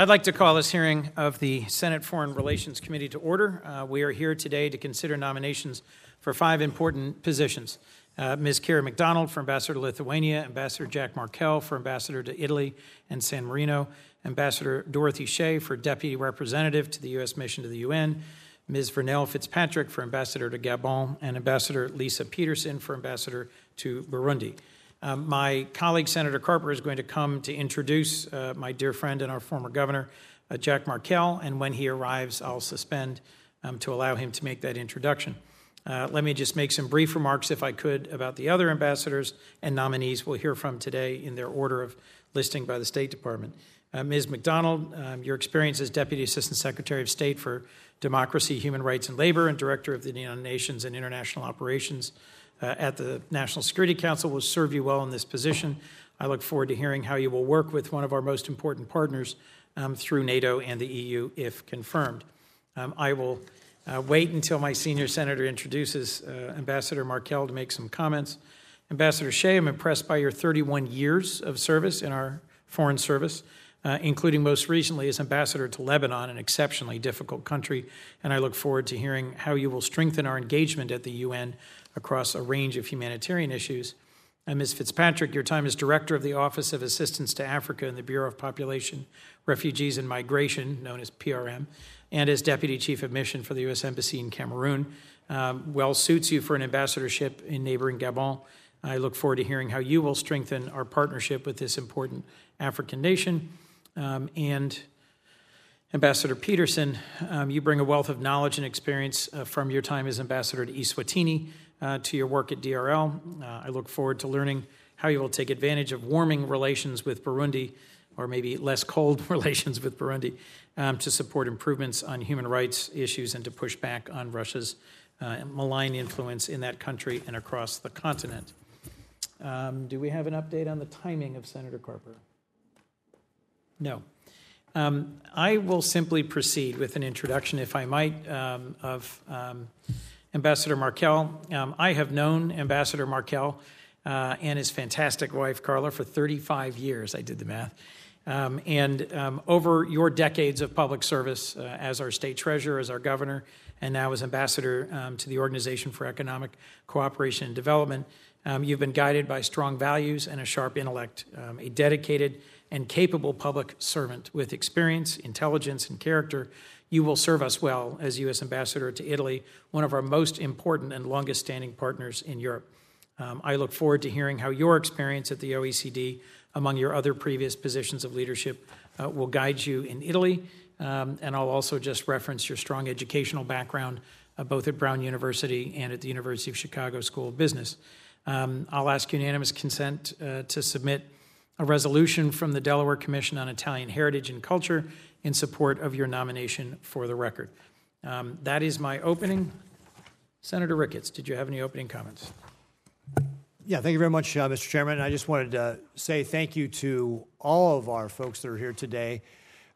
I'd like to call this hearing of the Senate Foreign Relations Committee to order. Uh, we are here today to consider nominations for five important positions. Uh, Ms. Kara McDonald for Ambassador to Lithuania, Ambassador Jack Markell for Ambassador to Italy and San Marino, Ambassador Dorothy Shea for Deputy Representative to the U.S. Mission to the UN, Ms. Vernelle Fitzpatrick for Ambassador to Gabon, and Ambassador Lisa Peterson for Ambassador to Burundi. Um, my colleague, Senator Carper, is going to come to introduce uh, my dear friend and our former governor, uh, Jack Markell, and when he arrives, I'll suspend um, to allow him to make that introduction. Uh, let me just make some brief remarks, if I could, about the other ambassadors and nominees we'll hear from today in their order of listing by the State Department. Uh, Ms. McDonald, um, your experience as Deputy Assistant Secretary of State for Democracy, Human Rights, and Labor, and Director of the United Nations and International Operations uh, at the National Security Council will serve you well in this position. I look forward to hearing how you will work with one of our most important partners um, through NATO and the EU if confirmed. Um, I will uh, wait until my senior senator introduces uh, Ambassador Markell to make some comments. Ambassador Shea, I'm impressed by your 31 years of service in our foreign service, uh, including most recently as ambassador to Lebanon, an exceptionally difficult country. And I look forward to hearing how you will strengthen our engagement at the UN across a range of humanitarian issues. And Ms. Fitzpatrick, your time as Director of the Office of Assistance to Africa in the Bureau of Population, Refugees, and Migration, known as PRM, and as Deputy Chief of Mission for the U.S. Embassy in Cameroon, um, well suits you for an ambassadorship in neighboring Gabon. I look forward to hearing how you will strengthen our partnership with this important African nation. Um, and Ambassador Peterson, um, you bring a wealth of knowledge and experience uh, from your time as ambassador to Eswatini, uh, to your work at DRL. Uh, I look forward to learning how you will take advantage of warming relations with Burundi, or maybe less cold relations with Burundi, um, to support improvements on human rights issues and to push back on Russia's uh, malign influence in that country and across the continent. Um, do we have an update on the timing of Senator Carper? No. Um, I will simply proceed with an introduction, if I might, um, of um, Ambassador Markell. Um, I have known Ambassador Markell uh, and his fantastic wife, Carla, for 35 years. I did the math. Um, and um, over your decades of public service uh, as our state treasurer, as our governor, and now as ambassador um, to the Organization for Economic Cooperation and Development, um, you've been guided by strong values and a sharp intellect, um, a dedicated and capable public servant with experience, intelligence, and character you will serve us well as U.S. Ambassador to Italy, one of our most important and longest standing partners in Europe. Um, I look forward to hearing how your experience at the OECD, among your other previous positions of leadership, uh, will guide you in Italy. Um, and I'll also just reference your strong educational background, uh, both at Brown University and at the University of Chicago School of Business. Um, I'll ask unanimous consent uh, to submit a resolution from the Delaware Commission on Italian Heritage and Culture in support of your nomination for the record. Um, that is my opening. Senator Ricketts, did you have any opening comments? Yeah, thank you very much, uh, Mr. Chairman. I just wanted to say thank you to all of our folks that are here today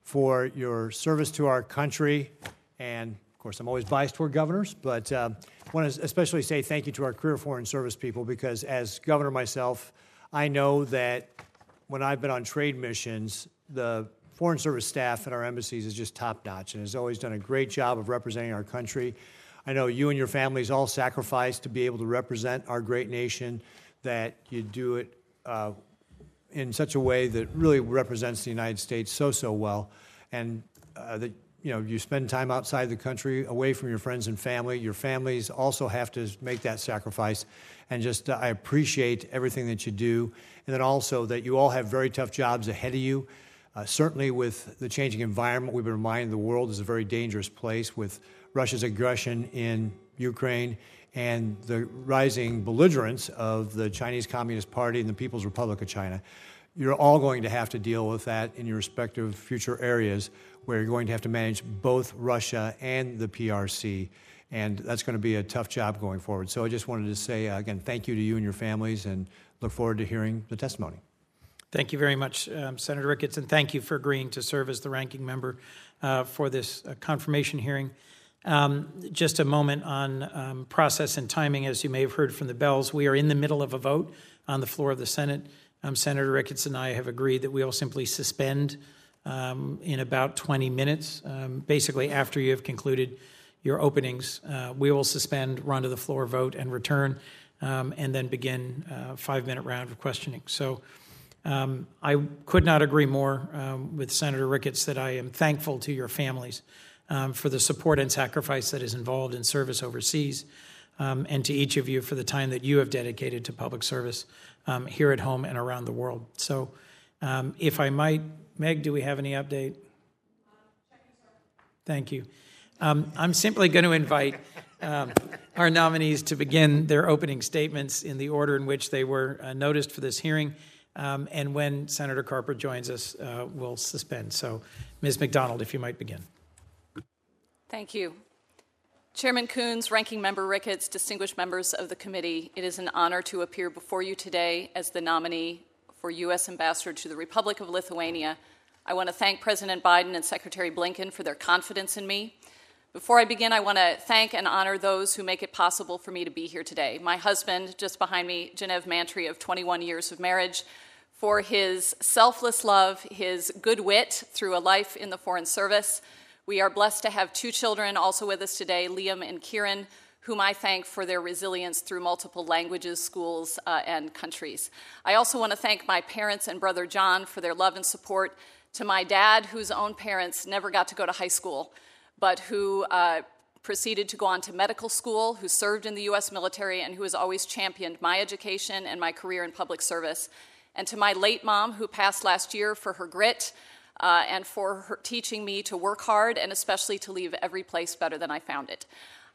for your service to our country. And of course, I'm always biased toward governors, but uh, want to especially say thank you to our career foreign service people because as governor myself, I know that when I've been on trade missions, the Foreign Service staff at our embassies is just top notch and has always done a great job of representing our country. I know you and your families all sacrificed to be able to represent our great nation, that you do it uh, in such a way that really represents the United States so, so well. And uh, that you know, you spend time outside the country, away from your friends and family. Your families also have to make that sacrifice. And just, uh, I appreciate everything that you do. And then also that you all have very tough jobs ahead of you. Uh, certainly, with the changing environment, we've been reminded the world is a very dangerous place with Russia's aggression in Ukraine and the rising belligerence of the Chinese Communist Party and the People's Republic of China. You're all going to have to deal with that in your respective future areas where you're going to have to manage both Russia and the PRC. And that's going to be a tough job going forward. So I just wanted to say, uh, again, thank you to you and your families and look forward to hearing the testimony. Thank you very much, um, Senator Ricketts, and thank you for agreeing to serve as the ranking member uh, for this uh, confirmation hearing. Um, just a moment on um, process and timing. As you may have heard from the bells, we are in the middle of a vote on the floor of the Senate. Um, Senator Ricketts and I have agreed that we will simply suspend um, in about 20 minutes, um, basically after you have concluded your openings. Uh, we will suspend, run to the floor, vote, and return, and then begin a five minute round of questioning. So um, I could not agree more um, with Senator Ricketts that I am thankful to your families um, for the support and sacrifice that is involved in service overseas, um, and to each of you for the time that you have dedicated to public service um, here at home and around the world. So, um, if I might, Meg, do we have any update? Thank you. I'm simply going to invite our nominees to begin their opening statements in the order in which they were uh, noticed for this hearing. Um, and when Senator Carper joins us, uh, we'll suspend. So, Ms. McDonald, if you might begin. Thank you. Chairman Coons, Ranking Member Ricketts, distinguished members of the committee, it is an honor to appear before you today as the nominee for U.S. Ambassador to the Republic of Lithuania. I want to thank President Biden and Secretary Blinken for their confidence in me. Before I begin, I want to thank and honor those who make it possible for me to be here today. My husband, just behind me, Genev Mantry, of 21 years of marriage, for his selfless love, his good wit through a life in the Foreign Service. We are blessed to have two children also with us today, Liam and Kieran, whom I thank for their resilience through multiple languages, schools, uh, and countries. I also want to thank my parents and brother John for their love and support. To my dad, whose own parents never got to go to high school, but who uh, proceeded to go on to medical school, who served in the US military, and who has always championed my education and my career in public service and to my late mom, who passed last year, for her grit uh, and for her teaching me to work hard and especially to leave every place better than I found it.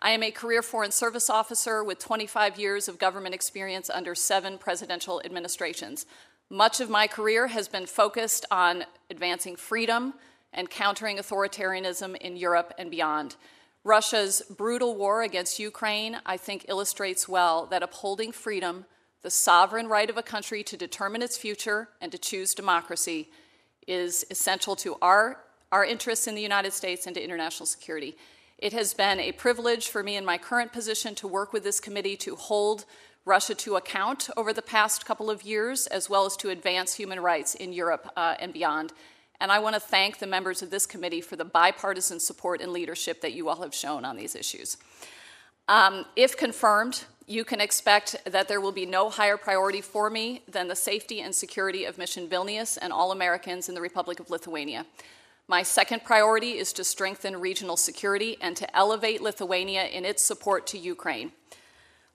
I am a career Foreign Service officer with 25 years of government experience under seven presidential administrations. Much of my career has been focused on advancing freedom and countering authoritarianism in Europe and beyond. Russia's brutal war against Ukraine, I think, illustrates well that upholding freedom the sovereign right of a country to determine its future and to choose democracy is essential to our, our interests in the United States and to international security. It has been a privilege for me in my current position to work with this committee to hold Russia to account over the past couple of years, as well as to advance human rights in Europe uh, and beyond. And I want to thank the members of this committee for the bipartisan support and leadership that you all have shown on these issues. Um, if confirmed, you can expect that there will be no higher priority for me than the safety and security of Mission Vilnius and all Americans in the Republic of Lithuania. My second priority is to strengthen regional security and to elevate Lithuania in its support to Ukraine.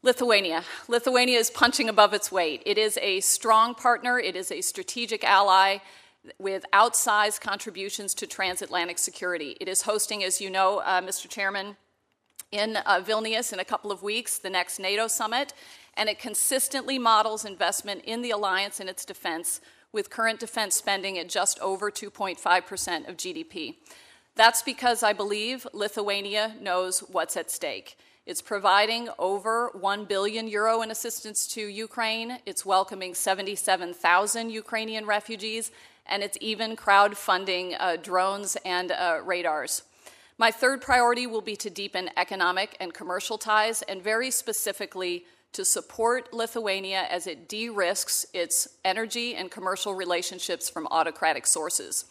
Lithuania. Lithuania is punching above its weight. It is a strong partner, it is a strategic ally with outsized contributions to transatlantic security. It is hosting, as you know, uh, Mr. Chairman, in uh, Vilnius in a couple of weeks, the next NATO summit, and it consistently models investment in the alliance and its defense, with current defense spending at just over 2.5% of GDP. That's because I believe Lithuania knows what's at stake. It's providing over 1 billion euro in assistance to Ukraine. It's welcoming 77,000 Ukrainian refugees, and it's even crowdfunding uh, drones and uh, radars. My third priority will be to deepen economic and commercial ties, and very specifically, to support Lithuania as it de risks its energy and commercial relationships from autocratic sources.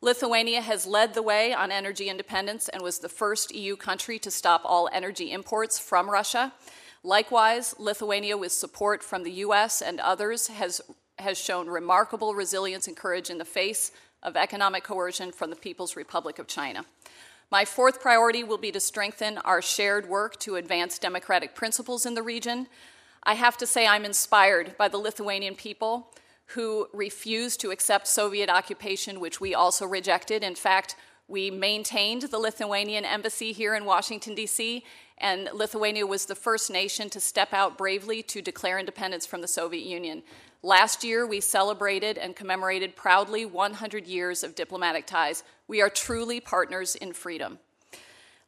Lithuania has led the way on energy independence and was the first EU country to stop all energy imports from Russia. Likewise, Lithuania, with support from the US and others, has, has shown remarkable resilience and courage in the face of economic coercion from the People's Republic of China. My fourth priority will be to strengthen our shared work to advance democratic principles in the region. I have to say, I'm inspired by the Lithuanian people who refused to accept Soviet occupation, which we also rejected. In fact, we maintained the Lithuanian embassy here in Washington, D.C., and Lithuania was the first nation to step out bravely to declare independence from the Soviet Union. Last year, we celebrated and commemorated proudly 100 years of diplomatic ties. We are truly partners in freedom.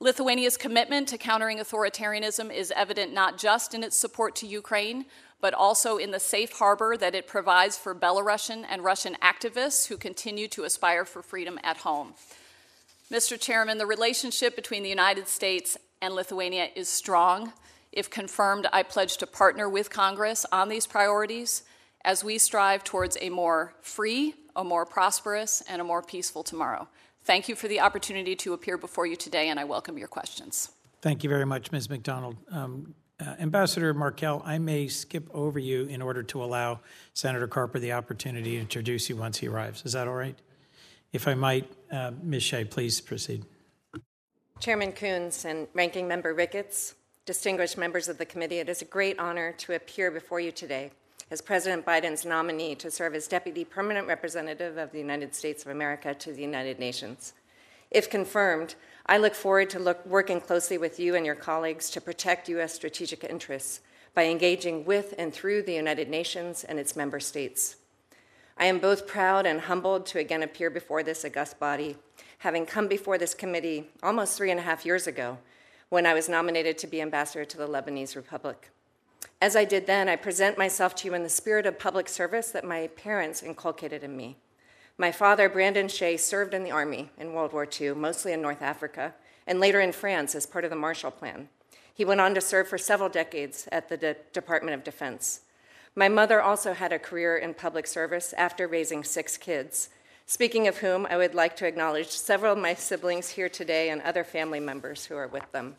Lithuania's commitment to countering authoritarianism is evident not just in its support to Ukraine, but also in the safe harbor that it provides for Belarusian and Russian activists who continue to aspire for freedom at home. Mr. Chairman, the relationship between the United States and Lithuania is strong. If confirmed, I pledge to partner with Congress on these priorities as we strive towards a more free, a more prosperous, and a more peaceful tomorrow. Thank you for the opportunity to appear before you today, and I welcome your questions. Thank you very much, Ms. McDonald. Um, uh, Ambassador Markell, I may skip over you in order to allow Senator Carper the opportunity to introduce you once he arrives. Is that all right? If I might, uh, Ms. Shea, please proceed. Chairman Coons and Ranking Member Ricketts, distinguished members of the committee, it is a great honor to appear before you today as President Biden's nominee to serve as Deputy Permanent Representative of the United States of America to the United Nations. If confirmed, I look forward to look, working closely with you and your colleagues to protect U.S. strategic interests by engaging with and through the United Nations and its member states. I am both proud and humbled to again appear before this august body having come before this committee almost three and a half years ago when I was nominated to be ambassador to the Lebanese Republic. As I did then, I present myself to you in the spirit of public service that my parents inculcated in me. My father, Brandon Shea, served in the Army in World War II, mostly in North Africa, and later in France as part of the Marshall Plan. He went on to serve for several decades at the De- Department of Defense. My mother also had a career in public service after raising six kids, Speaking of whom, I would like to acknowledge several of my siblings here today and other family members who are with them.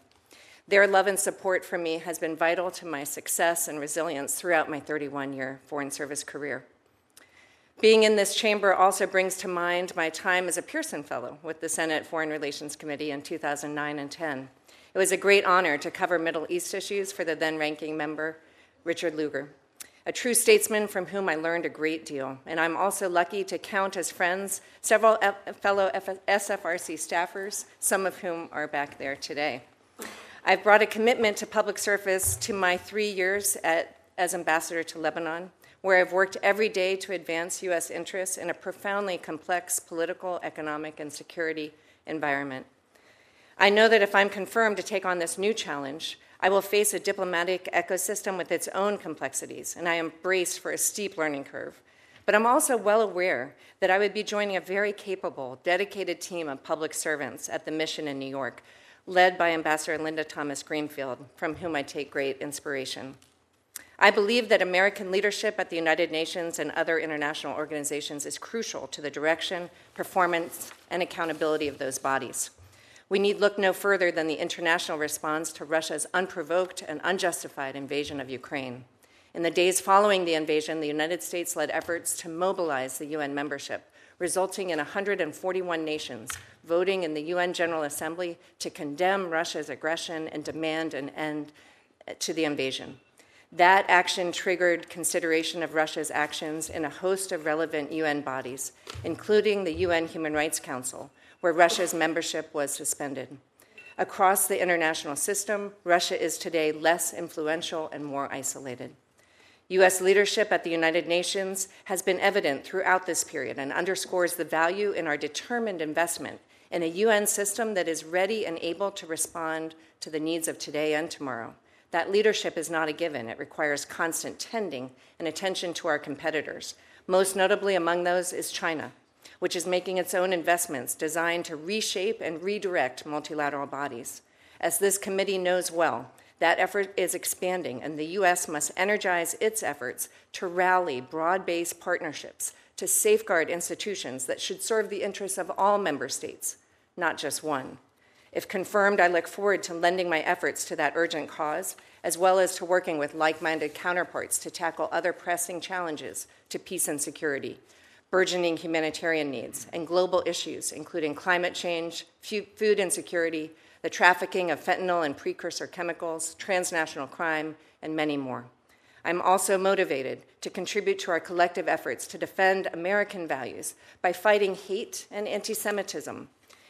Their love and support for me has been vital to my success and resilience throughout my 31 year Foreign Service career. Being in this chamber also brings to mind my time as a Pearson Fellow with the Senate Foreign Relations Committee in 2009 and 10. It was a great honor to cover Middle East issues for the then ranking member, Richard Lugar a true statesman from whom I learned a great deal. And I'm also lucky to count as friends several F- fellow F- SFRC staffers, some of whom are back there today. I've brought a commitment to public service to my three years at, as ambassador to Lebanon, where I've worked every day to advance U.S. interests in a profoundly complex political, economic, and security environment. I know that if I'm confirmed to take on this new challenge, I will face a diplomatic ecosystem with its own complexities, and I am braced for a steep learning curve. But I'm also well aware that I would be joining a very capable, dedicated team of public servants at the mission in New York, led by Ambassador Linda Thomas Greenfield, from whom I take great inspiration. I believe that American leadership at the United Nations and other international organizations is crucial to the direction, performance, and accountability of those bodies. We need look no further than the international response to Russia's unprovoked and unjustified invasion of Ukraine. In the days following the invasion, the United States led efforts to mobilize the UN membership, resulting in 141 nations voting in the UN General Assembly to condemn Russia's aggression and demand an end to the invasion. That action triggered consideration of Russia's actions in a host of relevant UN bodies, including the UN Human Rights Council, where Russia's membership was suspended. Across the international system, Russia is today less influential and more isolated. U.S. leadership at the United Nations has been evident throughout this period and underscores the value in our determined investment in a UN system that is ready and able to respond to the needs of today and tomorrow. That leadership is not a given. It requires constant tending and attention to our competitors. Most notably among those is China, which is making its own investments designed to reshape and redirect multilateral bodies. As this committee knows well, that effort is expanding, and the U.S. must energize its efforts to rally broad based partnerships to safeguard institutions that should serve the interests of all member states, not just one. If confirmed, I look forward to lending my efforts to that urgent cause, as well as to working with like minded counterparts to tackle other pressing challenges to peace and security, burgeoning humanitarian needs, and global issues, including climate change, food insecurity, the trafficking of fentanyl and precursor chemicals, transnational crime, and many more. I'm also motivated to contribute to our collective efforts to defend American values by fighting hate and anti Semitism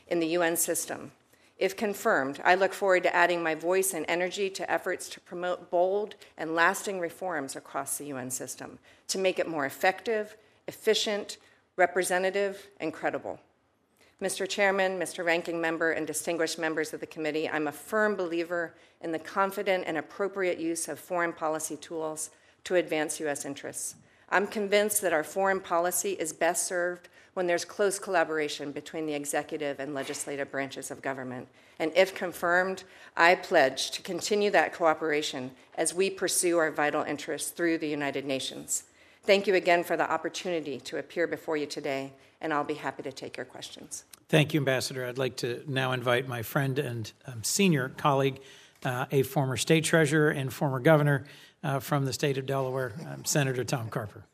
in the UN system. If confirmed, I look forward to adding my voice and energy to efforts to promote bold and lasting reforms across the UN system to make it more effective efficient, representative, and credible. Mr. Chairman, Mr. Ranking Member, and distinguished members of the committee, I'm a firm believer in the confident and appropriate use of foreign policy tools to advance U.S. interests. I'm convinced that our foreign policy is best served when there's close collaboration between the executive and legislative branches of government. And if confirmed, I pledge to continue that cooperation as we pursue our vital interests through the United Nations. Thank you again for the opportunity to appear before you today, and I'll be happy to take your questions. Thank you, Ambassador. I'd like to now invite my friend and um, senior colleague, uh, a former state treasurer and former governor uh, from the state of Delaware, um, Senator Tom Carper.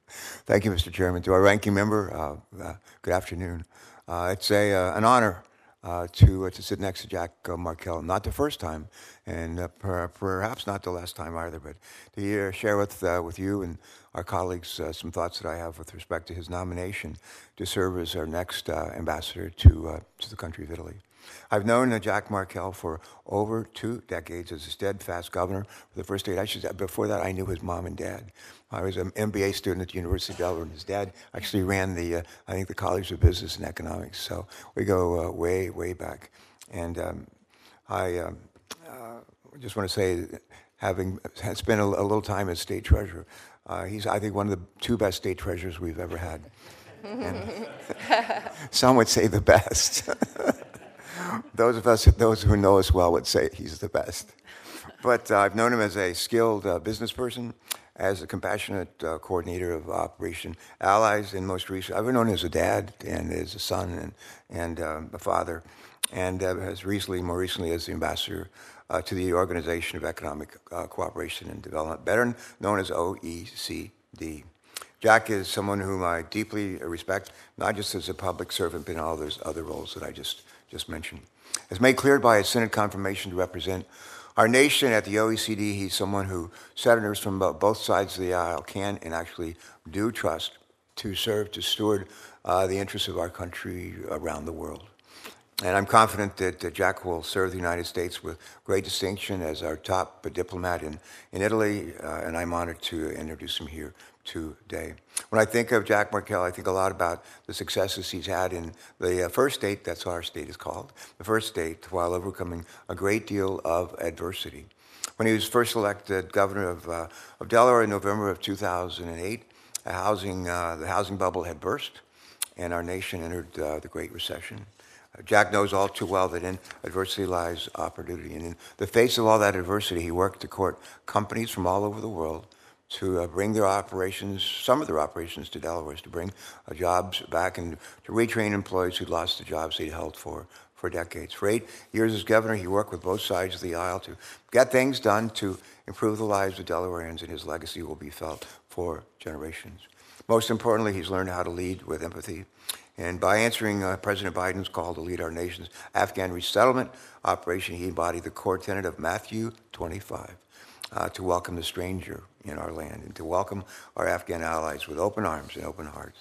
Thank you, Mr. Chairman. To our ranking member, uh, uh, good afternoon. Uh, it's a, uh, an honor uh, to, uh, to sit next to Jack uh, Markell. Not the first time, and uh, per- perhaps not the last time either, but to share with, with you and our colleagues some thoughts that I have with respect to his nomination to serve as our next ambassador to, to the country of Italy. I've known Jack Markell for over two decades as a steadfast governor for the first eight. I should before that, I knew his mom and dad. I was an MBA student at the University of Delaware, and his dad actually ran the, uh, I think, the College of Business and Economics. So we go uh, way, way back. And um, I um, uh, just want to say, having spent a, a little time as state treasurer, uh, he's, I think, one of the two best state treasurers we've ever had. Some would say the best. those of us, those who know us well, would say he's the best. But uh, I've known him as a skilled uh, business person, as a compassionate uh, coordinator of Operation Allies, and most recently, I've been known as a dad and as a son and and um, a father, and uh, as recently, more recently, as the ambassador uh, to the Organization of Economic uh, Cooperation and Development, better known as OECD. Jack is someone whom I deeply respect, not just as a public servant, but in all those other roles that I just, just mentioned. As made clear by his Senate confirmation to represent our nation at the OECD, he's someone who senators from both sides of the aisle can and actually do trust to serve, to steward uh, the interests of our country around the world. And I'm confident that uh, Jack will serve the United States with great distinction as our top diplomat in, in Italy, uh, and I'm honored to introduce him here today. When I think of Jack Markell, I think a lot about the successes he's had in the uh, first state, that's what our state is called, the first state, while overcoming a great deal of adversity. When he was first elected governor of, uh, of Delaware in November of 2008, housing, uh, the housing bubble had burst, and our nation entered uh, the Great Recession. Uh, Jack knows all too well that in adversity lies opportunity. And in the face of all that adversity, he worked to court companies from all over the world to uh, bring their operations, some of their operations to Delaware, to bring uh, jobs back and to retrain employees who'd lost the jobs they'd held for, for decades. For eight years as governor, he worked with both sides of the aisle to get things done to improve the lives of Delawareans, and his legacy will be felt for generations. Most importantly, he's learned how to lead with empathy. And by answering uh, President Biden's call to lead our nation's Afghan resettlement operation, he embodied the core tenet of Matthew 25 uh, to welcome the stranger in our land and to welcome our Afghan allies with open arms and open hearts.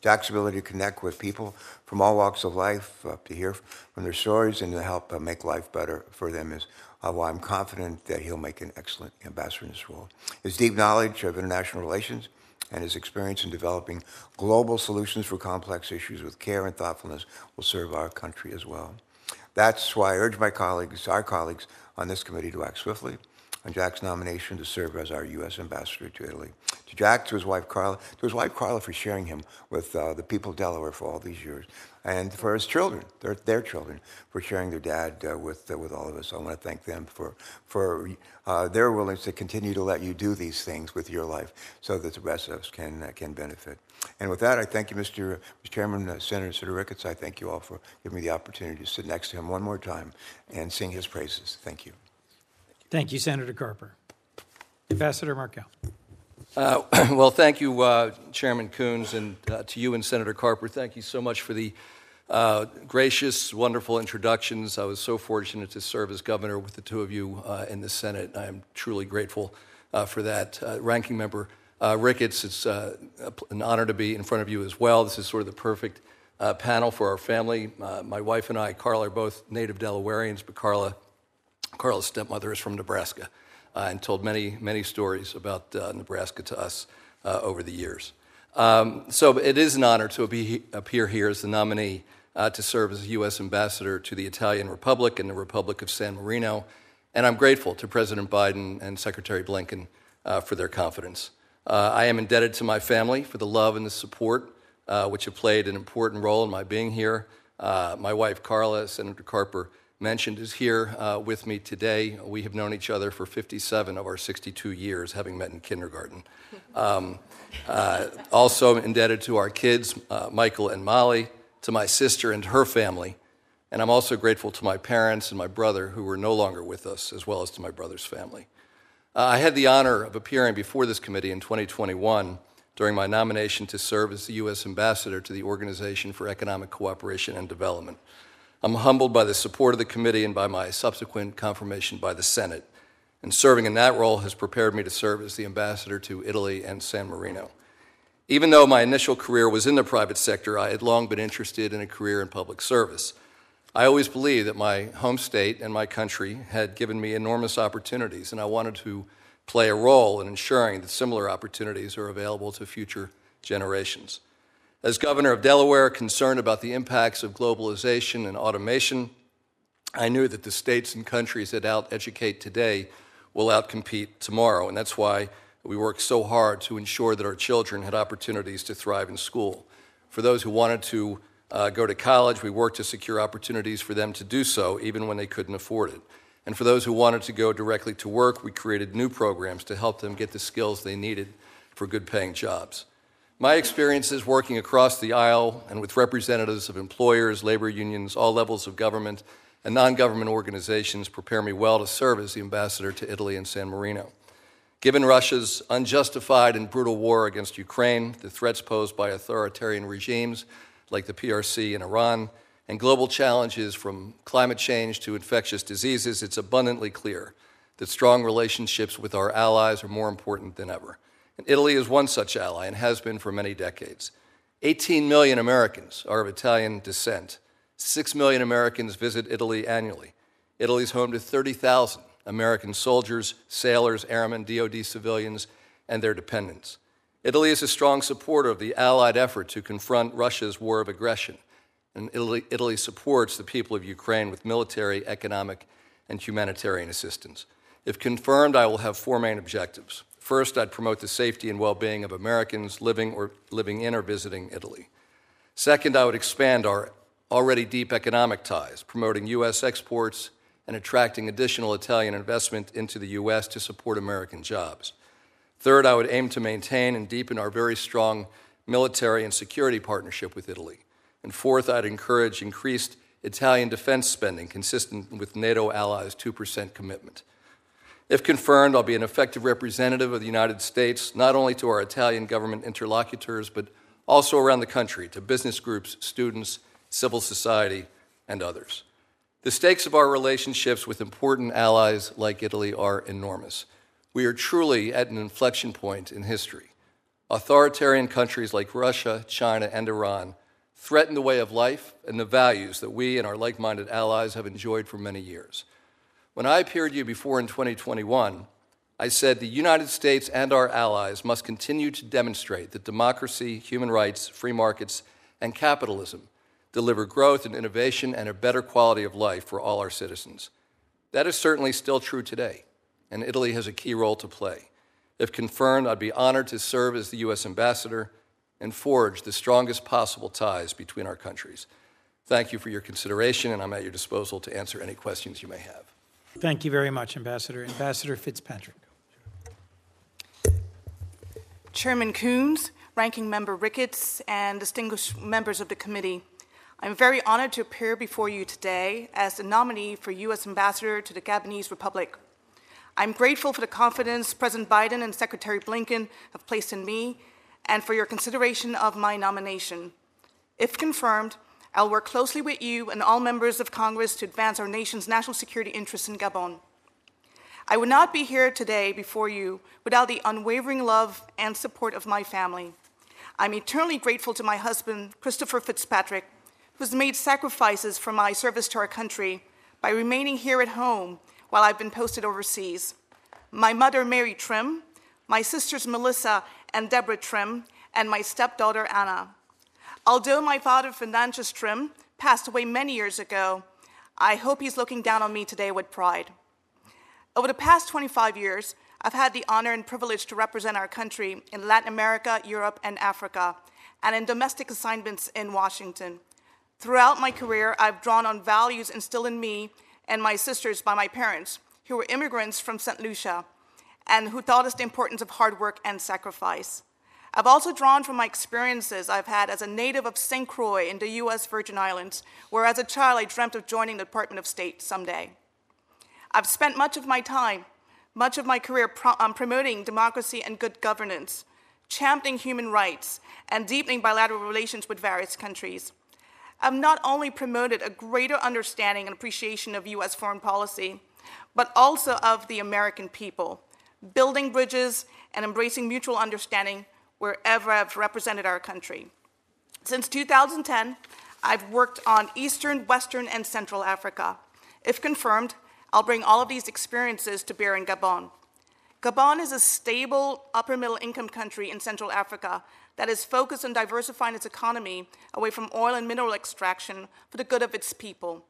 Jack's ability to connect with people from all walks of life, uh, to hear from their stories, and to help uh, make life better for them is uh, why I'm confident that he'll make an excellent ambassador in this role. His deep knowledge of international relations and his experience in developing global solutions for complex issues with care and thoughtfulness will serve our country as well. That's why I urge my colleagues, our colleagues on this committee to act swiftly on Jack's nomination to serve as our U.S. ambassador to Italy. To Jack, to his wife Carla, to his wife Carla for sharing him with uh, the people of Delaware for all these years, and for his children, their, their children, for sharing their dad uh, with uh, with all of us. I want to thank them for for uh, their willingness to continue to let you do these things with your life, so that the rest of us can uh, can benefit. And with that, I thank you, Mr. Mr. Chairman, uh, Senator Senator Ricketts. I thank you all for giving me the opportunity to sit next to him one more time and sing his praises. Thank you. Thank you, Senator Carper. Ambassador Markell. Uh, well, thank you, uh, Chairman Coons, and uh, to you and Senator Carper. Thank you so much for the uh, gracious, wonderful introductions. I was so fortunate to serve as governor with the two of you uh, in the Senate. I am truly grateful uh, for that. Ranking Member Ricketts, it's an honor to be in front of you as well. This is sort of the perfect panel for our family. my wife and I, Carla, are both native Delawareans, but Carla Carla's stepmother is from Nebraska uh, and told many, many stories about uh, Nebraska to us uh, over the years. Um, so it is an honor to be, appear here as the nominee uh, to serve as U.S. ambassador to the Italian Republic and the Republic of San Marino. And I'm grateful to President Biden and Secretary Blinken uh, for their confidence. I am indebted to my family for the love and the support which have played an important role in my being here. my wife, Carla, Senator Carper, mentioned, is here uh, with me today. We have known each other for 57 of our 62 years, having met in kindergarten. Um, uh, also indebted to our kids, uh, Michael and Molly, to my sister and her family, and I'm also grateful to my parents and my brother who were no longer with us, as well as to my brother's family. Uh, I had the honor of appearing before this committee in 2021 during my nomination to serve as the U.S. Ambassador to the Organization for Economic Cooperation and Development. I'm humbled by the support of the committee and by my subsequent confirmation by the Senate. And serving in that role has prepared me to serve as the ambassador to Italy and San Marino. Even though my initial career was in the private sector, I had long been interested in a career in public service. I always believed that my home state and my country had given me enormous opportunities, and I wanted to play a role in ensuring that similar opportunities are available to future generations. As governor of Delaware, concerned about the impacts of globalization and automation, I knew that the states and countries that out educate today will outcompete tomorrow, and that's why we worked so hard to ensure that our children had opportunities to thrive in school. For those who wanted to uh, go to college, we worked to secure opportunities for them to do so, even when they couldn't afford it. And for those who wanted to go directly to work, we created new programs to help them get the skills they needed for good paying jobs. My experiences working across the aisle and with representatives of employers, labor unions, all levels of government, and non government organizations prepare me well to serve as the ambassador to Italy and San Marino. Given Russia's unjustified and brutal war against Ukraine, the threats posed by authoritarian regimes like the PRC in Iran, and global challenges from climate change to infectious diseases, it's abundantly clear that strong relationships with our allies are more important than ever. And Italy is one such ally and has been for many decades. 18 million Americans are of Italian descent. 6 million Americans visit Italy annually. Italy is home to 30,000 American soldiers, sailors, airmen, DoD civilians, and their dependents. Italy is a strong supporter of the Allied effort to confront Russia's war of aggression, and Italy, Italy supports the people of Ukraine with military, economic, and humanitarian assistance. If confirmed, I will have four main objectives. First, I'd promote the safety and well being of Americans living, or, living in or visiting Italy. Second, I would expand our already deep economic ties, promoting U.S. exports and attracting additional Italian investment into the U.S. to support American jobs. Third, I would aim to maintain and deepen our very strong military and security partnership with Italy. And fourth, I'd encourage increased Italian defense spending consistent with NATO allies' 2% commitment. If confirmed, I'll be an effective representative of the United States, not only to our Italian government interlocutors, but also around the country to business groups, students, civil society, and others. The stakes of our relationships with important allies like Italy are enormous. We are truly at an inflection point in history. Authoritarian countries like Russia, China, and Iran threaten the way of life and the values that we and our like minded allies have enjoyed for many years. When I appeared to you before in 2021, I said the United States and our allies must continue to demonstrate that democracy, human rights, free markets, and capitalism deliver growth and innovation and a better quality of life for all our citizens. That is certainly still true today, and Italy has a key role to play. If confirmed, I'd be honored to serve as the U.S. ambassador and forge the strongest possible ties between our countries. Thank you for your consideration, and I'm at your disposal to answer any questions you may have. Thank you very much, Ambassador. Ambassador Fitzpatrick. Chairman Coons, Ranking Member Ricketts, and distinguished members of the committee, I'm very honored to appear before you today as the nominee for U.S. Ambassador to the Gabonese Republic. I'm grateful for the confidence President Biden and Secretary Blinken have placed in me and for your consideration of my nomination. If confirmed, I'll work closely with you and all members of Congress to advance our nation's national security interests in Gabon. I would not be here today before you without the unwavering love and support of my family. I'm eternally grateful to my husband, Christopher Fitzpatrick, who has made sacrifices for my service to our country by remaining here at home while I've been posted overseas. My mother, Mary Trim, my sisters, Melissa and Deborah Trim, and my stepdaughter, Anna. Although my father, Fernandez Trim, passed away many years ago, I hope he's looking down on me today with pride. Over the past 25 years, I've had the honor and privilege to represent our country in Latin America, Europe, and Africa, and in domestic assignments in Washington. Throughout my career, I've drawn on values instilled in me and my sisters by my parents, who were immigrants from St. Lucia and who taught us the importance of hard work and sacrifice. I've also drawn from my experiences I've had as a native of St. Croix in the U.S. Virgin Islands, where as a child I dreamt of joining the Department of State someday. I've spent much of my time, much of my career pro- um, promoting democracy and good governance, championing human rights, and deepening bilateral relations with various countries. I've not only promoted a greater understanding and appreciation of U.S. foreign policy, but also of the American people, building bridges and embracing mutual understanding wherever I've represented our country. Since 2010, I've worked on Eastern, Western, and Central Africa. If confirmed, I'll bring all of these experiences to bear in Gabon. Gabon is a stable, upper middle income country in Central Africa that is focused on diversifying its economy away from oil and mineral extraction for the good of its people.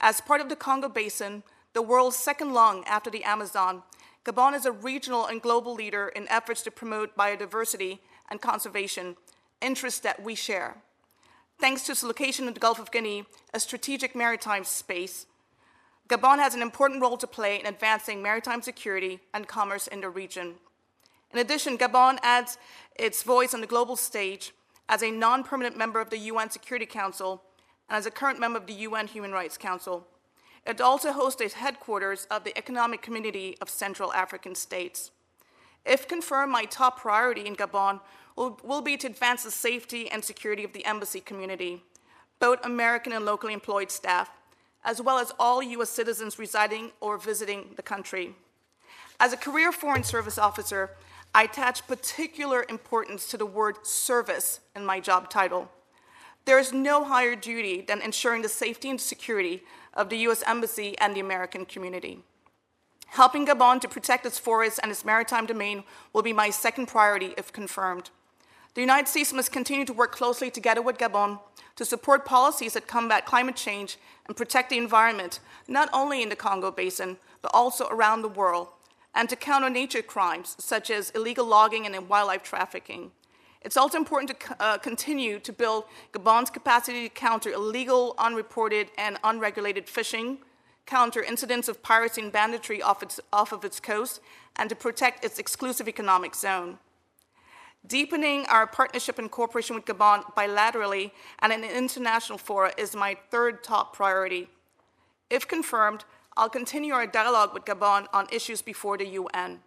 As part of the Congo Basin, the world's second lung after the Amazon, Gabon is a regional and global leader in efforts to promote biodiversity and conservation, interests that we share. Thanks to its location in the Gulf of Guinea, a strategic maritime space, Gabon has an important role to play in advancing maritime security and commerce in the region. In addition, Gabon adds its voice on the global stage as a non permanent member of the UN Security Council and as a current member of the UN Human Rights Council. It also hosts the headquarters of the Economic Community of Central African States. If confirmed, my top priority in Gabon will, will be to advance the safety and security of the embassy community, both American and locally employed staff, as well as all U.S. citizens residing or visiting the country. As a career Foreign Service officer, I attach particular importance to the word service in my job title. There is no higher duty than ensuring the safety and security of the U.S. Embassy and the American community. Helping Gabon to protect its forests and its maritime domain will be my second priority if confirmed. The United States must continue to work closely together with Gabon to support policies that combat climate change and protect the environment, not only in the Congo Basin, but also around the world, and to counter nature crimes such as illegal logging and wildlife trafficking. It's also important to uh, continue to build Gabon's capacity to counter illegal, unreported, and unregulated fishing, counter incidents of piracy and banditry off, its, off of its coast, and to protect its exclusive economic zone. Deepening our partnership and cooperation with Gabon bilaterally and in international fora is my third top priority. If confirmed, I'll continue our dialogue with Gabon on issues before the UN.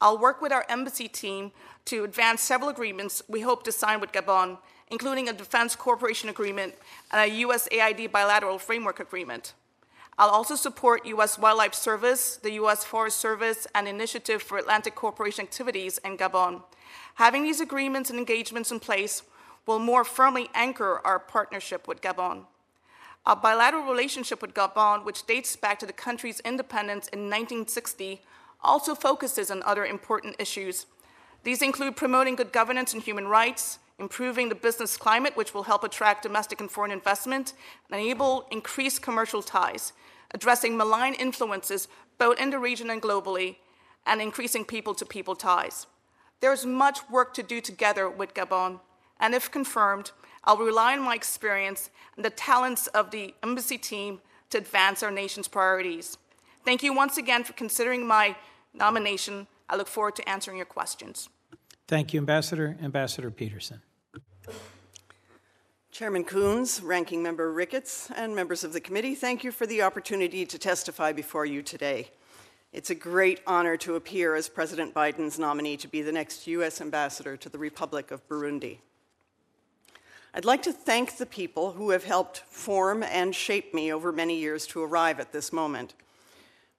I'll work with our embassy team to advance several agreements we hope to sign with Gabon, including a defense cooperation agreement and a USAID bilateral framework agreement. I'll also support U.S. Wildlife Service, the U.S. Forest Service, and Initiative for Atlantic Cooperation activities in Gabon. Having these agreements and engagements in place will more firmly anchor our partnership with Gabon. Our bilateral relationship with Gabon, which dates back to the country's independence in 1960, also focuses on other important issues. These include promoting good governance and human rights, improving the business climate, which will help attract domestic and foreign investment, and enable increased commercial ties, addressing malign influences both in the region and globally, and increasing people to people ties. There is much work to do together with Gabon, and if confirmed, I'll rely on my experience and the talents of the embassy team to advance our nation's priorities. Thank you once again for considering my nomination. I look forward to answering your questions. Thank you, Ambassador. Ambassador Peterson. Chairman Coons, Ranking Member Ricketts, and members of the committee, thank you for the opportunity to testify before you today. It's a great honor to appear as President Biden's nominee to be the next U.S. ambassador to the Republic of Burundi. I'd like to thank the people who have helped form and shape me over many years to arrive at this moment.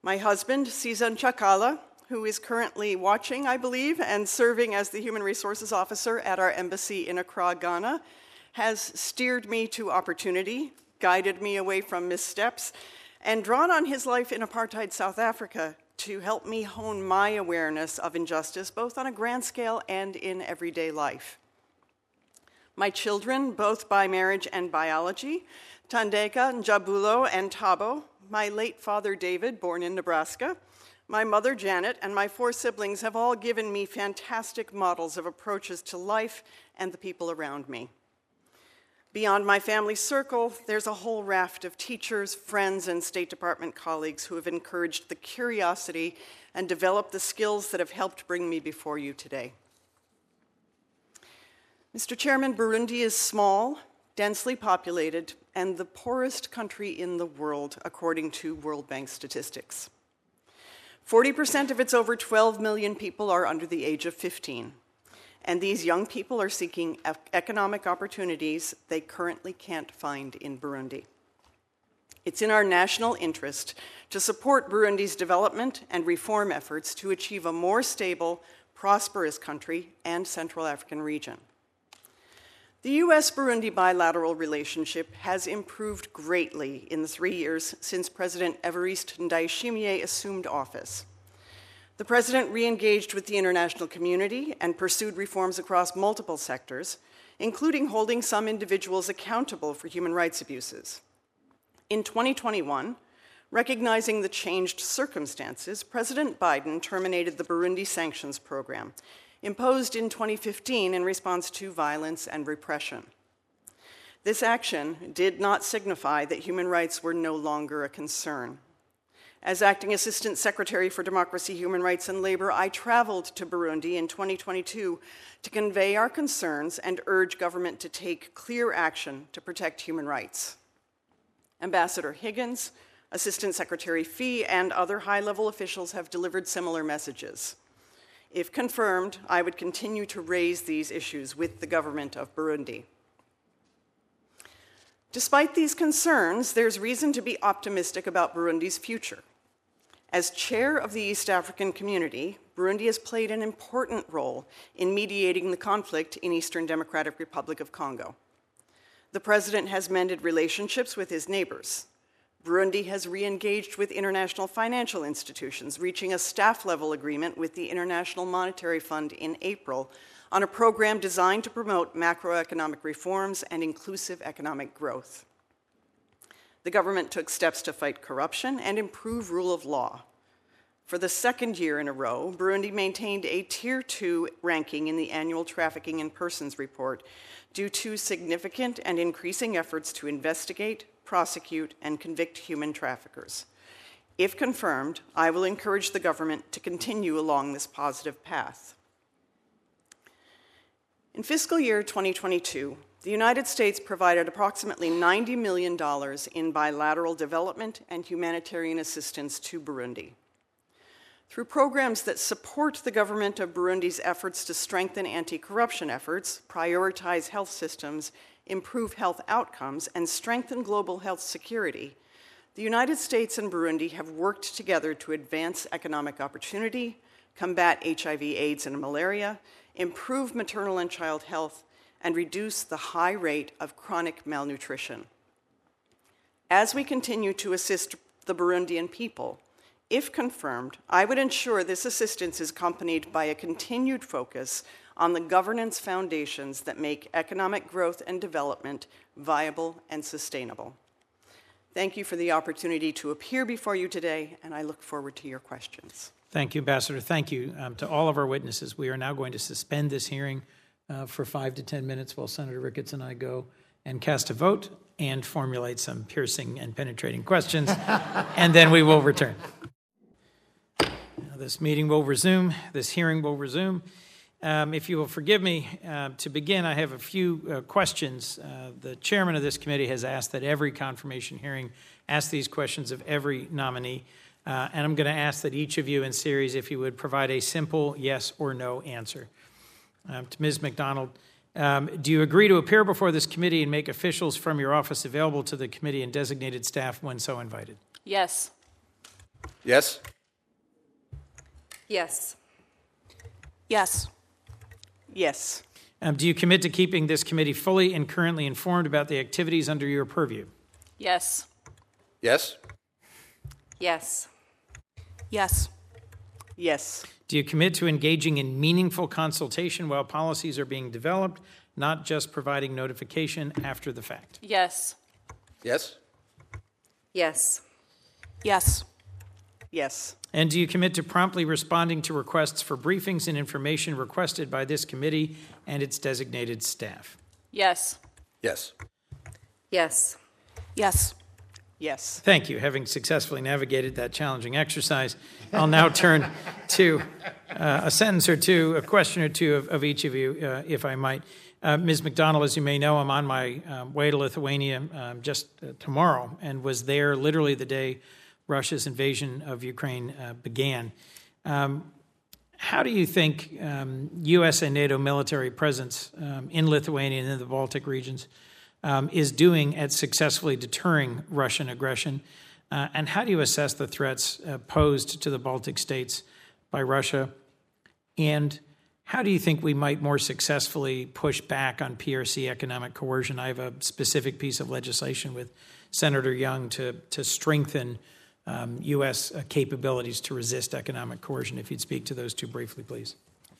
My husband, Cezanne Chakala, who is currently watching, I believe, and serving as the Human Resources Officer at our embassy in Accra, Ghana, has steered me to opportunity, guided me away from missteps, and drawn on his life in apartheid South Africa to help me hone my awareness of injustice, both on a grand scale and in everyday life. My children, both by marriage and biology, Tandeka, Njabulo, and Tabo, my late father David, born in Nebraska, my mother Janet, and my four siblings have all given me fantastic models of approaches to life and the people around me. Beyond my family circle, there's a whole raft of teachers, friends, and State Department colleagues who have encouraged the curiosity and developed the skills that have helped bring me before you today. Mr. Chairman, Burundi is small, densely populated, and the poorest country in the world, according to World Bank statistics. 40% of its over 12 million people are under the age of 15, and these young people are seeking economic opportunities they currently can't find in Burundi. It's in our national interest to support Burundi's development and reform efforts to achieve a more stable, prosperous country and Central African region. The US Burundi bilateral relationship has improved greatly in the three years since President Evariste Ndayishimiye assumed office. The president re engaged with the international community and pursued reforms across multiple sectors, including holding some individuals accountable for human rights abuses. In 2021, recognizing the changed circumstances, President Biden terminated the Burundi sanctions program imposed in 2015 in response to violence and repression. This action did not signify that human rights were no longer a concern. As Acting Assistant Secretary for Democracy, Human Rights, and Labor, I traveled to Burundi in 2022 to convey our concerns and urge government to take clear action to protect human rights. Ambassador Higgins, Assistant Secretary Phee, and other high level officials have delivered similar messages. If confirmed, I would continue to raise these issues with the government of Burundi. Despite these concerns, there's reason to be optimistic about Burundi's future. As chair of the East African community, Burundi has played an important role in mediating the conflict in Eastern Democratic Republic of Congo. The president has mended relationships with his neighbors, Burundi has re engaged with international financial institutions, reaching a staff level agreement with the International Monetary Fund in April on a program designed to promote macroeconomic reforms and inclusive economic growth. The government took steps to fight corruption and improve rule of law. For the second year in a row, Burundi maintained a Tier 2 ranking in the annual Trafficking in Persons report due to significant and increasing efforts to investigate, prosecute, and convict human traffickers. If confirmed, I will encourage the government to continue along this positive path. In fiscal year 2022, the United States provided approximately $90 million in bilateral development and humanitarian assistance to Burundi. Through programs that support the government of Burundi's efforts to strengthen anti corruption efforts, prioritize health systems, improve health outcomes, and strengthen global health security, the United States and Burundi have worked together to advance economic opportunity, combat HIV, AIDS, and malaria, improve maternal and child health, and reduce the high rate of chronic malnutrition. As we continue to assist the Burundian people, if confirmed, I would ensure this assistance is accompanied by a continued focus on the governance foundations that make economic growth and development viable and sustainable. Thank you for the opportunity to appear before you today, and I look forward to your questions. Thank you, Ambassador. Thank you um, to all of our witnesses. We are now going to suspend this hearing uh, for five to 10 minutes while Senator Ricketts and I go and cast a vote and formulate some piercing and penetrating questions, and then we will return. Now, this meeting will resume, this hearing will resume. Um, if you will forgive me, uh, to begin, I have a few uh, questions. Uh, the chairman of this committee has asked that every confirmation hearing ask these questions of every nominee. Uh, and I'm going to ask that each of you in series, if you would provide a simple yes or no answer. Um, to Ms. McDonald, um, do you agree to appear before this committee and make officials from your office available to the committee and designated staff when so invited? Yes. Yes? Yes. Yes. Yes. Um, do you commit to keeping this committee fully and currently informed about the activities under your purview? Yes. Yes? Yes. Yes. Yes. Do you commit to engaging in meaningful consultation while policies are being developed, not just providing notification after the fact? Yes. Yes? Yes. Yes. Yes. And do you commit to promptly responding to requests for briefings and information requested by this committee and its designated staff? Yes. Yes. Yes. Yes. Yes. Thank you. Having successfully navigated that challenging exercise, I'll now turn to uh, a sentence or two, a question or two of, of each of you, uh, if I might. Uh, Ms. McDonald, as you may know, I'm on my um, way to Lithuania um, just uh, tomorrow and was there literally the day Russia's invasion of Ukraine uh, began. Um, how do you think um, U.S. and NATO military presence um, in Lithuania and in the Baltic regions um, is doing at successfully deterring Russian aggression? Uh, and how do you assess the threats uh, posed to the Baltic states by Russia? And how do you think we might more successfully push back on PRC economic coercion? I have a specific piece of legislation with Senator Young to, to strengthen um, U.S. Uh, capabilities to resist economic coercion. If you'd speak to those two briefly, please.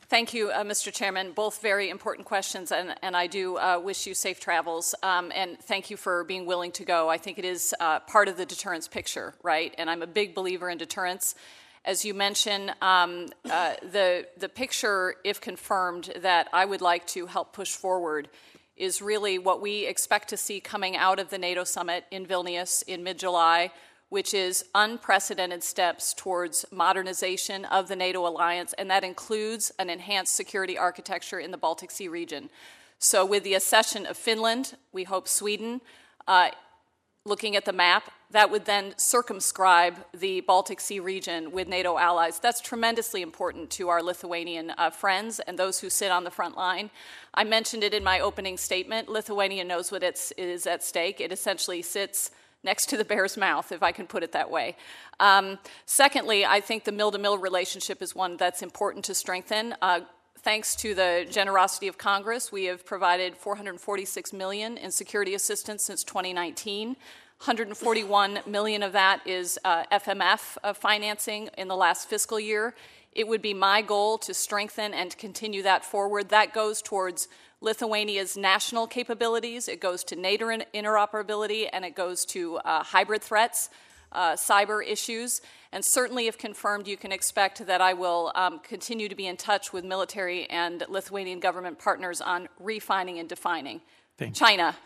Thank you, uh, Mr. Chairman. Both very important questions, and, and I do uh, wish you safe travels. Um, and thank you for being willing to go. I think it is uh, part of the deterrence picture, right? And I'm a big believer in deterrence. As you mentioned, um, uh, the the picture, if confirmed, that I would like to help push forward is really what we expect to see coming out of the NATO summit in Vilnius in mid-July which is unprecedented steps towards modernization of the NATO alliance, and that includes an enhanced security architecture in the Baltic Sea region. So, with the accession of Finland, we hope Sweden, uh, looking at the map, that would then circumscribe the Baltic Sea region with NATO allies. That's tremendously important to our Lithuanian uh, friends and those who sit on the front line. I mentioned it in my opening statement. Lithuania knows what what is at stake. It essentially sits next to the bear's mouth, if I can put it that way. Um, secondly, I think the mill to mill relationship is one that's important to strengthen. Uh, thanks to the generosity of Congress, we have provided 446 million in security assistance since 2019. 141 million of that is uh, FMF uh, financing in the last fiscal year. It would be my goal to strengthen and continue that forward. That goes towards Lithuania's national capabilities, it goes to NATO interoperability, and it goes to uh, hybrid threats, uh, cyber issues. And certainly, if confirmed, you can expect that I will um, continue to be in touch with military and Lithuanian government partners on refining and defining. Thank China.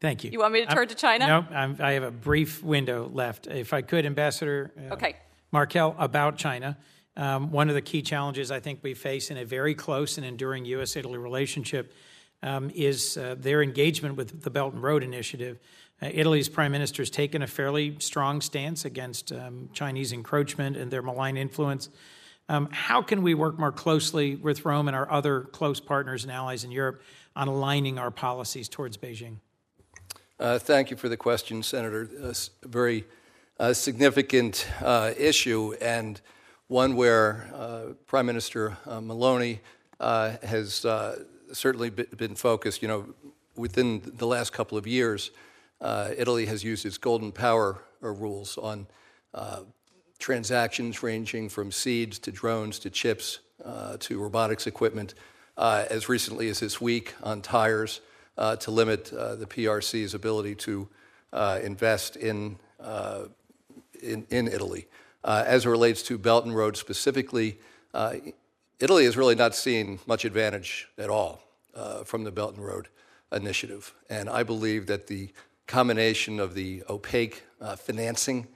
Thank you. You want me to turn I'm, to China? No, I'm, i have a brief window left. If I could, Ambassador uh, okay. Markell, about China. Um, one of the key challenges I think we face in a very close and enduring U.S. Italy relationship um, is uh, their engagement with the Belt and Road Initiative. Uh, Italy's prime minister has taken a fairly strong stance against um, Chinese encroachment and their malign influence. Um, how can we work more closely with Rome and our other close partners and allies in Europe on aligning our policies towards Beijing? Uh, thank you for the question, Senator. A very uh, significant uh, issue, and one where uh, Prime Minister uh, Meloni uh, has uh, certainly been focused. You know, within the last couple of years, uh, Italy has used its golden power uh, rules on transactions ranging from seeds to drones to chips to robotics equipment. as recently as this week, on tires, to limit the PRC's ability to invest in, in, in Italy. Uh, as it relates to Belt and Road specifically, uh, Italy has really not seen much advantage at all uh, from the Belt and Road initiative. And I believe that the combination of the opaque uh, financing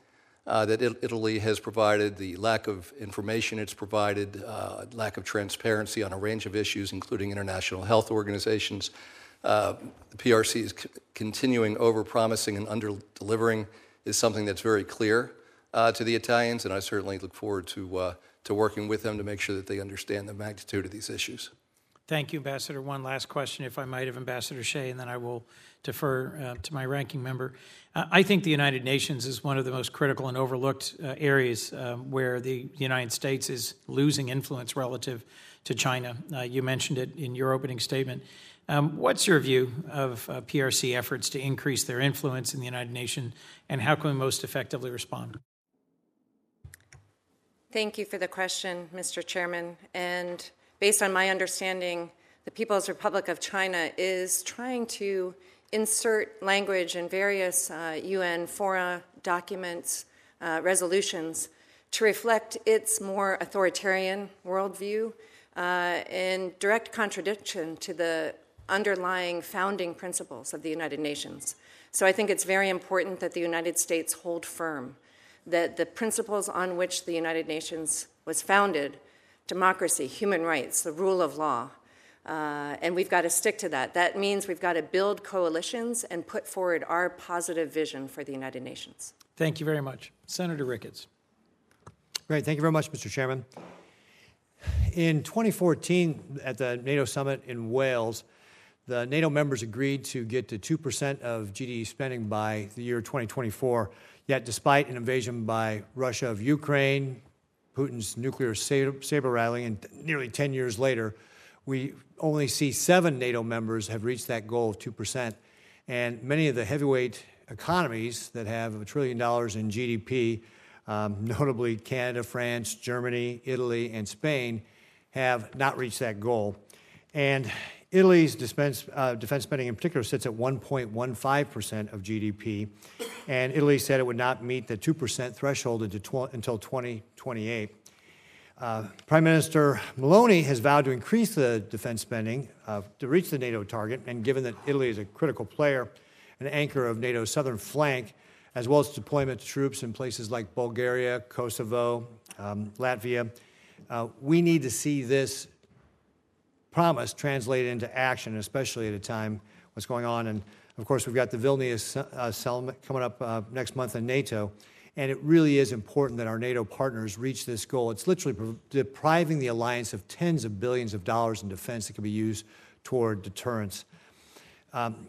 uh, that Italy has provided, the lack of information it's provided, uh, lack of transparency on a range of issues, including international health organizations, the PRC is c- continuing over promising and under delivering is something that's very clear uh, to the Italians, and I certainly look forward to, uh, to working with them to make sure that they understand the magnitude of these issues. Thank you, Ambassador. One last question, if I might, of Ambassador Shea, and then I will defer uh, to my ranking member. Uh, I think the United Nations is one of the most critical and overlooked uh, areas um, where the United States is losing influence relative to China. Uh, you mentioned it in your opening statement. Um, what's your view of uh, PRC efforts to increase their influence in the United Nations, and how can we most effectively respond? Thank you for the question, Mr. Chairman. And based on my understanding, the People's Republic of China is trying to insert language in various uh, UN fora documents, uh, resolutions, to reflect its more authoritarian worldview uh, in direct contradiction to the underlying founding principles of the United Nations. So I think it's very important that the United States hold firm that the principles on which the United Nations was founded democracy, human rights, the rule of law. Uh, and we've got to stick to that. That means we've got to build coalitions and put forward our positive vision for the United Nations. Thank you very much. Senator Ricketts. Great. Thank you very much, Mr. Chairman. In 2014, at the NATO summit in Wales, the NATO members agreed to get to 2% of GDP spending by the year 2024. Yet, despite an invasion by Russia of Ukraine, Putin's nuclear saber rattling, and nearly 10 years later, we only see seven NATO members have reached that goal of 2%. And many of the heavyweight economies that have a trillion dollars in GDP, um, notably Canada, France, Germany, Italy, and Spain, have not reached that goal. And Italy's defense, uh, defense spending in particular sits at 1.15% of GDP, and Italy said it would not meet the 2% threshold until 2028. Uh, Prime Minister Meloni has vowed to increase the defense spending uh, to reach the NATO target, and given that Italy is a critical player, an anchor of NATO's southern flank, as well as deployment of troops in places like Bulgaria, Kosovo, um, Latvia, uh, we need to see this promise translated into action, especially at a time what's going on. And of course, we've got the Vilnius uh, summit coming up uh, next month in NATO. And it really is important that our NATO partners reach this goal. It's literally depriving the alliance of tens of billions of dollars in defense that can be used toward deterrence. Um,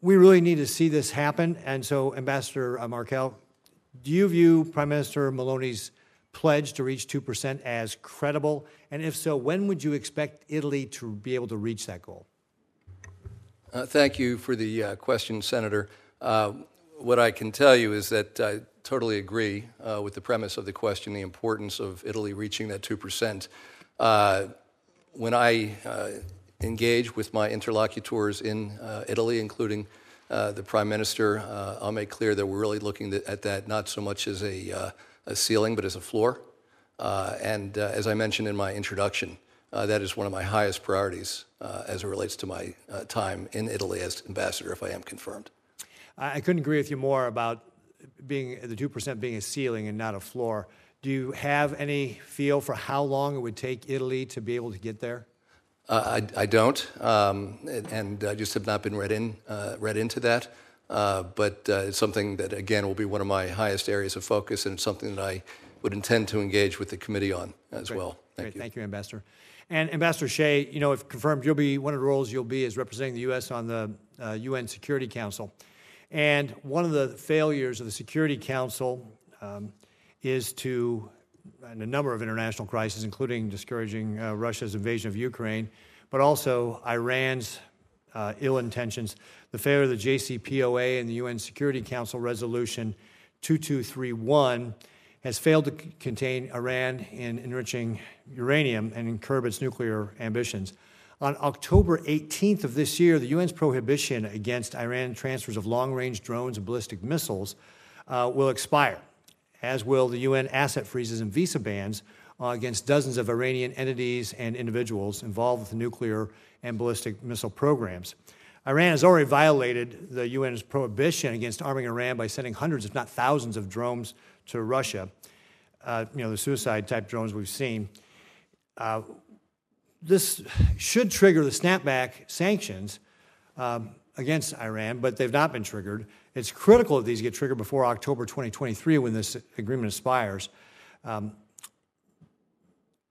we really need to see this happen. And so, Ambassador uh, Markell, do you view Prime Minister Meloni's pledge to reach 2% as credible? And if so, when would you expect Italy to be able to reach that goal? Uh, thank you for the uh, question, Senator. Uh, what I can tell you is that I totally agree uh, with the premise of the question, the importance of Italy reaching that 2%. Uh, when I uh, engage with my interlocutors in Italy, including the Prime Minister, I'll make clear that we're really looking at that not so much as a a ceiling, but as a floor. Uh, and uh, as I mentioned in my introduction, uh, that is one of my highest priorities uh, as it relates to my uh, time in Italy as ambassador, if I am confirmed. I couldn't agree with you more about being the 2% being a ceiling and not a floor. Do you have any feel for how long it would take Italy to be able to get there? Uh, I, I, don't, um, and I just have not been read, in, read into that. Uh, but uh, it's something that, again, will be one of my highest areas of focus, and it's something that I would intend to engage with the committee on as Great. well. Thank Great. you. Thank you, Ambassador. And Ambassador Shea, you know, if confirmed, you'll be one of the roles you'll be is representing the U.S. on the uh, UN Security Council. And one of the failures of the Security Council um, is to, in a number of international crises, including discouraging uh, Russia's invasion of Ukraine, but also Iran's uh, ill intentions, the failure of the JCPOA and the UN Security Council Resolution 2231 has failed to c- contain Iran in enriching uranium and curb its nuclear ambitions. On October 18th of this year, the UN's prohibition against Iran transfers of long range drones and ballistic missiles uh, will expire, as will the UN asset freezes and visa bans uh, against dozens of Iranian entities and individuals involved with the nuclear and ballistic missile programs. Iran has already violated the UN's prohibition against arming Iran by sending hundreds, if not thousands, of drones to Russia. Uh, you know, the suicide type drones we've seen. Uh, this should trigger the snapback sanctions um, against Iran, but they've not been triggered. It's critical that these get triggered before October 2023 when this agreement expires. Um,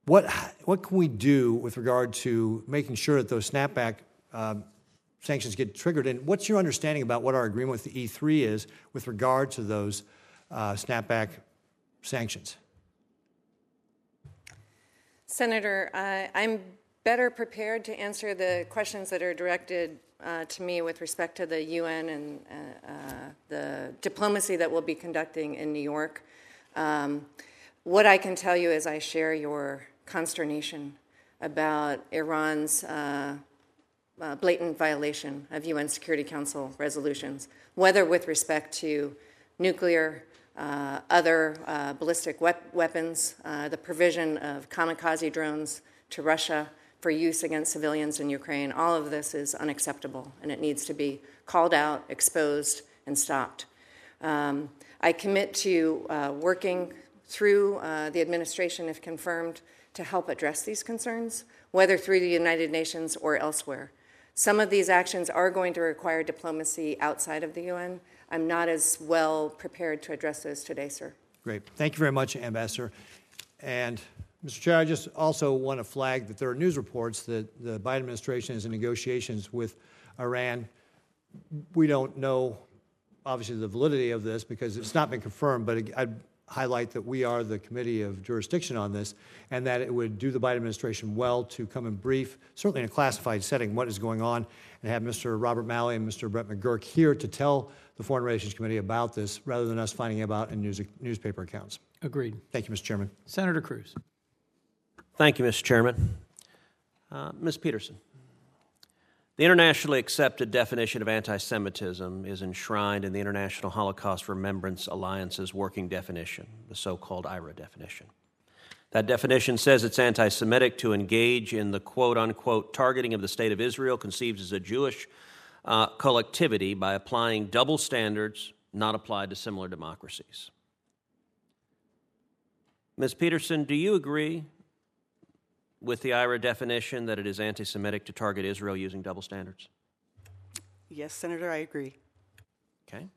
what, what can we do with regard to making sure that those snapback um, sanctions get triggered? And what's your understanding about what our agreement with the E3 is with regard to those uh, snapback sanctions? Senator, uh, I'm better prepared to answer the questions that are directed uh, to me with respect to the UN and uh, uh, the diplomacy that we'll be conducting in New York. Um, what I can tell you is I share your consternation about Iran's uh, uh, blatant violation of UN Security Council resolutions, whether with respect to nuclear, uh, other uh, ballistic wep- weapons, uh, the provision of kamikaze drones to Russia, for use against civilians in Ukraine. All of this is unacceptable, and it needs to be called out, exposed, and stopped. Um, I commit to uh, working through the administration, if confirmed, to help address these concerns, whether through the United Nations or elsewhere. Some of these actions are going to require diplomacy outside of the UN. I'm not as well prepared to address those today, sir. Great. Thank you very much, Ambassador. And Mr. Chair, I just also want to flag that there are news reports that the Biden administration is in negotiations with Iran. We don't know, obviously, the validity of this because it's not been confirmed, but I'd highlight that we are the committee of jurisdiction on this and that it would do the Biden administration well to come and brief, certainly in a classified setting, what is going on and have Mr. Robert Malley and Mr. Brett McGurk here to tell the Foreign Relations Committee about this rather than us finding out in news, newspaper accounts. Agreed. Thank you, Mr. Chairman. Senator Cruz. Thank you, Mr. Chairman. Uh, Ms. Peterson, the internationally accepted definition of anti Semitism is enshrined in the International Holocaust Remembrance Alliance's working definition, the so called IHRA definition. That definition says it's anti Semitic to engage in the quote unquote targeting of the State of Israel, conceived as a Jewish uh, collectivity, by applying double standards not applied to similar democracies. Ms. Peterson, do you agree with the IHRA definition that it is anti Semitic to target Israel using double standards? Yes, Senator, I agree. Okay.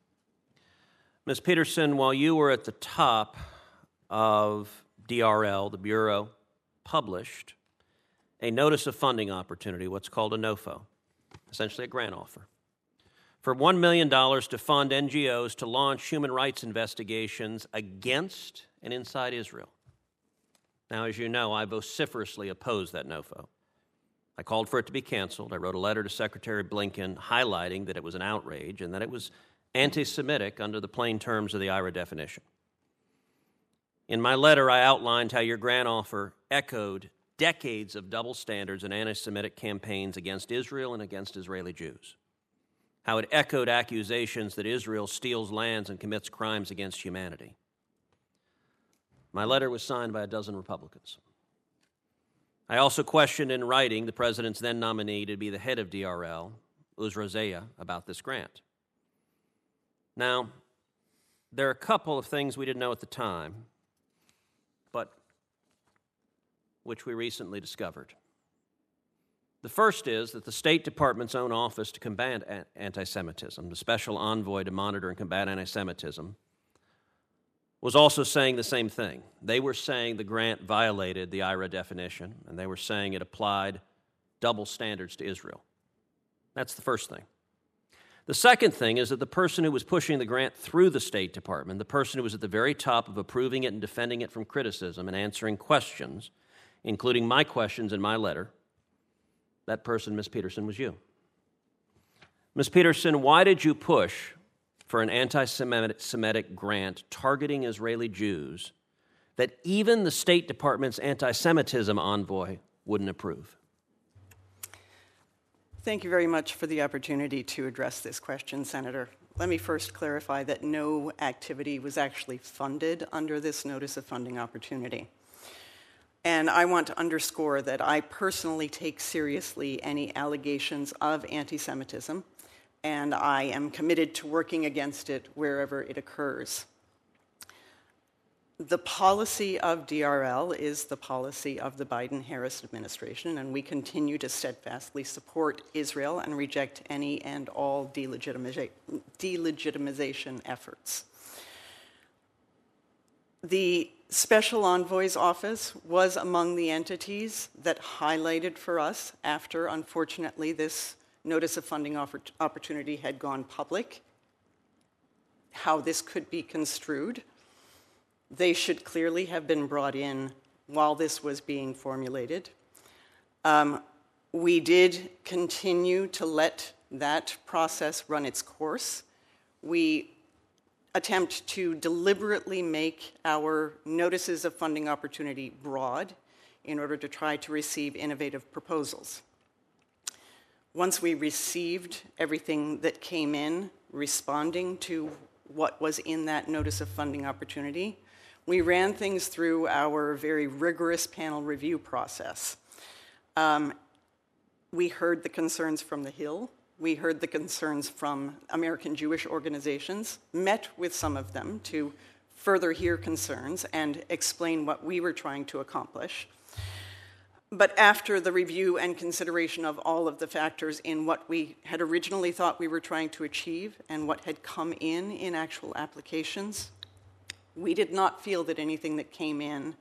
Ms. Peterson, while you were at the top of DRL, the Bureau published a notice of funding opportunity, what's called a NOFO, essentially a grant offer, for $1 million to fund NGOs to launch human rights investigations against and inside Israel. Now, as you know, I vociferously opposed that NOFO. I called for it to be canceled. I wrote a letter to Secretary Blinken highlighting that it was an outrage and that it was anti Semitic under the plain terms of the IHRA definition. In my letter, I outlined how your grant offer echoed decades of double standards and anti Semitic campaigns against Israel and against Israeli Jews. How it echoed accusations that Israel steals lands and commits crimes against humanity. My letter was signed by a dozen Republicans. I also questioned in writing the president's then nominee to be the head of DRL, Uzra Zeya, about this grant. Now, there are a couple of things we didn't know at the time, but which we recently discovered. The first is that the State Department's own Office to Combat Anti Semitism, the Special Envoy to Monitor and Combat Anti Semitism, was also saying the same thing. They were saying the grant violated the IHRA definition, and they were saying it applied double standards to Israel. That's the first thing. The second thing is that the person who was pushing the grant through the State Department, the person who was at the very top of approving it and defending it from criticism and answering questions, including my questions in my letter, that person, Ms. Peterson, was you. Ms. Peterson, why did you push for an anti Semitic grant targeting Israeli Jews that even the State Department's anti Semitism envoy wouldn't approve? Thank you very much for the opportunity to address this question, Senator. Let me first clarify that no activity was actually funded under this notice of funding opportunity. And I want to underscore that I personally take seriously any allegations of anti Semitism and I am committed to working against it wherever it occurs. The policy of DRL is the policy of the Biden Harris administration, and we continue to steadfastly support Israel and reject any and all delegitimization efforts. The Special Envoy's Office was among the entities that highlighted for us after, unfortunately, this notice of funding opportunity had gone public, how this could be construed. They should clearly have been brought in while this was being formulated. Um, we did continue to let that process run its course. We attempt to deliberately make our notices of funding opportunity broad in order to try to receive innovative proposals. Once we received everything that came in responding to what was in that notice of funding opportunity, we ran things through our very rigorous panel review process. Um, we heard the concerns from the Hill. We heard the concerns from American Jewish organizations, met with some of them to further hear concerns and explain what we were trying to accomplish. But after the review and consideration of all of the factors in what we had originally thought we were trying to achieve and what had come in in actual applications, we did not feel that anything that came in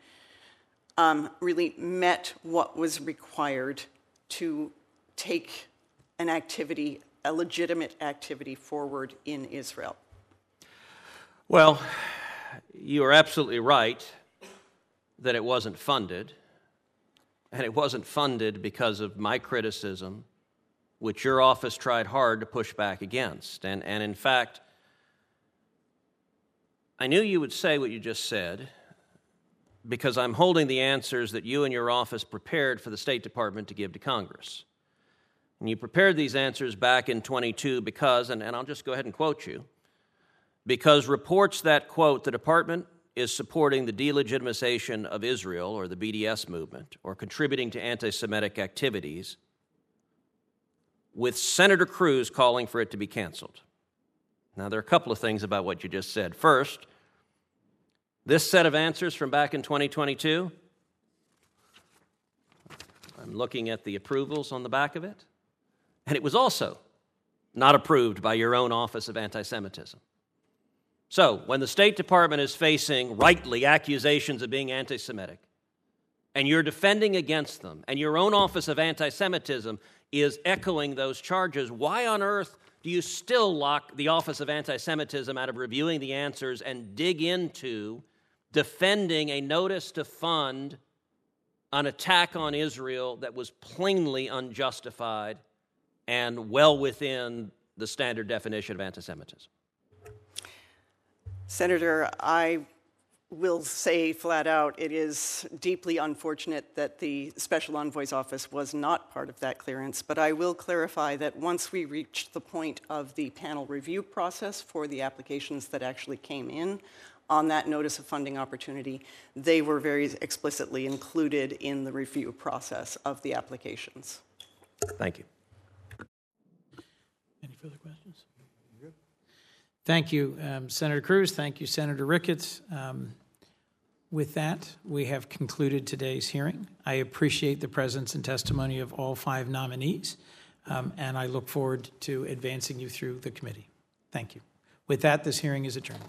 um, really met what was required to take an activity, a legitimate activity forward in Israel. Well, you are absolutely right that it wasn't funded. And it wasn't funded because of my criticism, which your office tried hard to push back against. And, and in fact, I knew you would say what you just said because I'm holding the answers that you and your office prepared for the State Department to give to Congress. And you prepared these answers back in 22 because, and, and I'll just go ahead and quote you, because reports that, quote, the department is supporting the delegitimization of Israel or the BDS movement or contributing to anti Semitic activities, with Senator Cruz calling for it to be canceled. Now, there are a couple of things about what you just said. First, this set of answers from back in 2022, I'm looking at the approvals on the back of it, and it was also not approved by your own Office of Anti Semitism. So, when the State Department is facing rightly accusations of being anti Semitic, and you're defending against them, and your own Office of Anti Semitism is echoing those charges, why on earth do you still lock the Office of Anti Semitism out of reviewing the answers and dig into defending a notice to fund an attack on Israel that was plainly unjustified and well within the standard definition of anti Semitism? Senator, I will say flat out it is deeply unfortunate that the Special Envoy's office was not part of that clearance, but I will clarify that once we reached the point of the panel review process for the applications that actually came in on that notice of funding opportunity, they were very explicitly included in the review process of the applications. Thank you. Any further questions? Thank you, um, Senator Cruz. Thank you, Senator Ricketts. Um, with that, we have concluded today's hearing. I appreciate the presence and testimony of all five nominees, um, and I look forward to advancing you through the committee. Thank you. With that, this hearing is adjourned.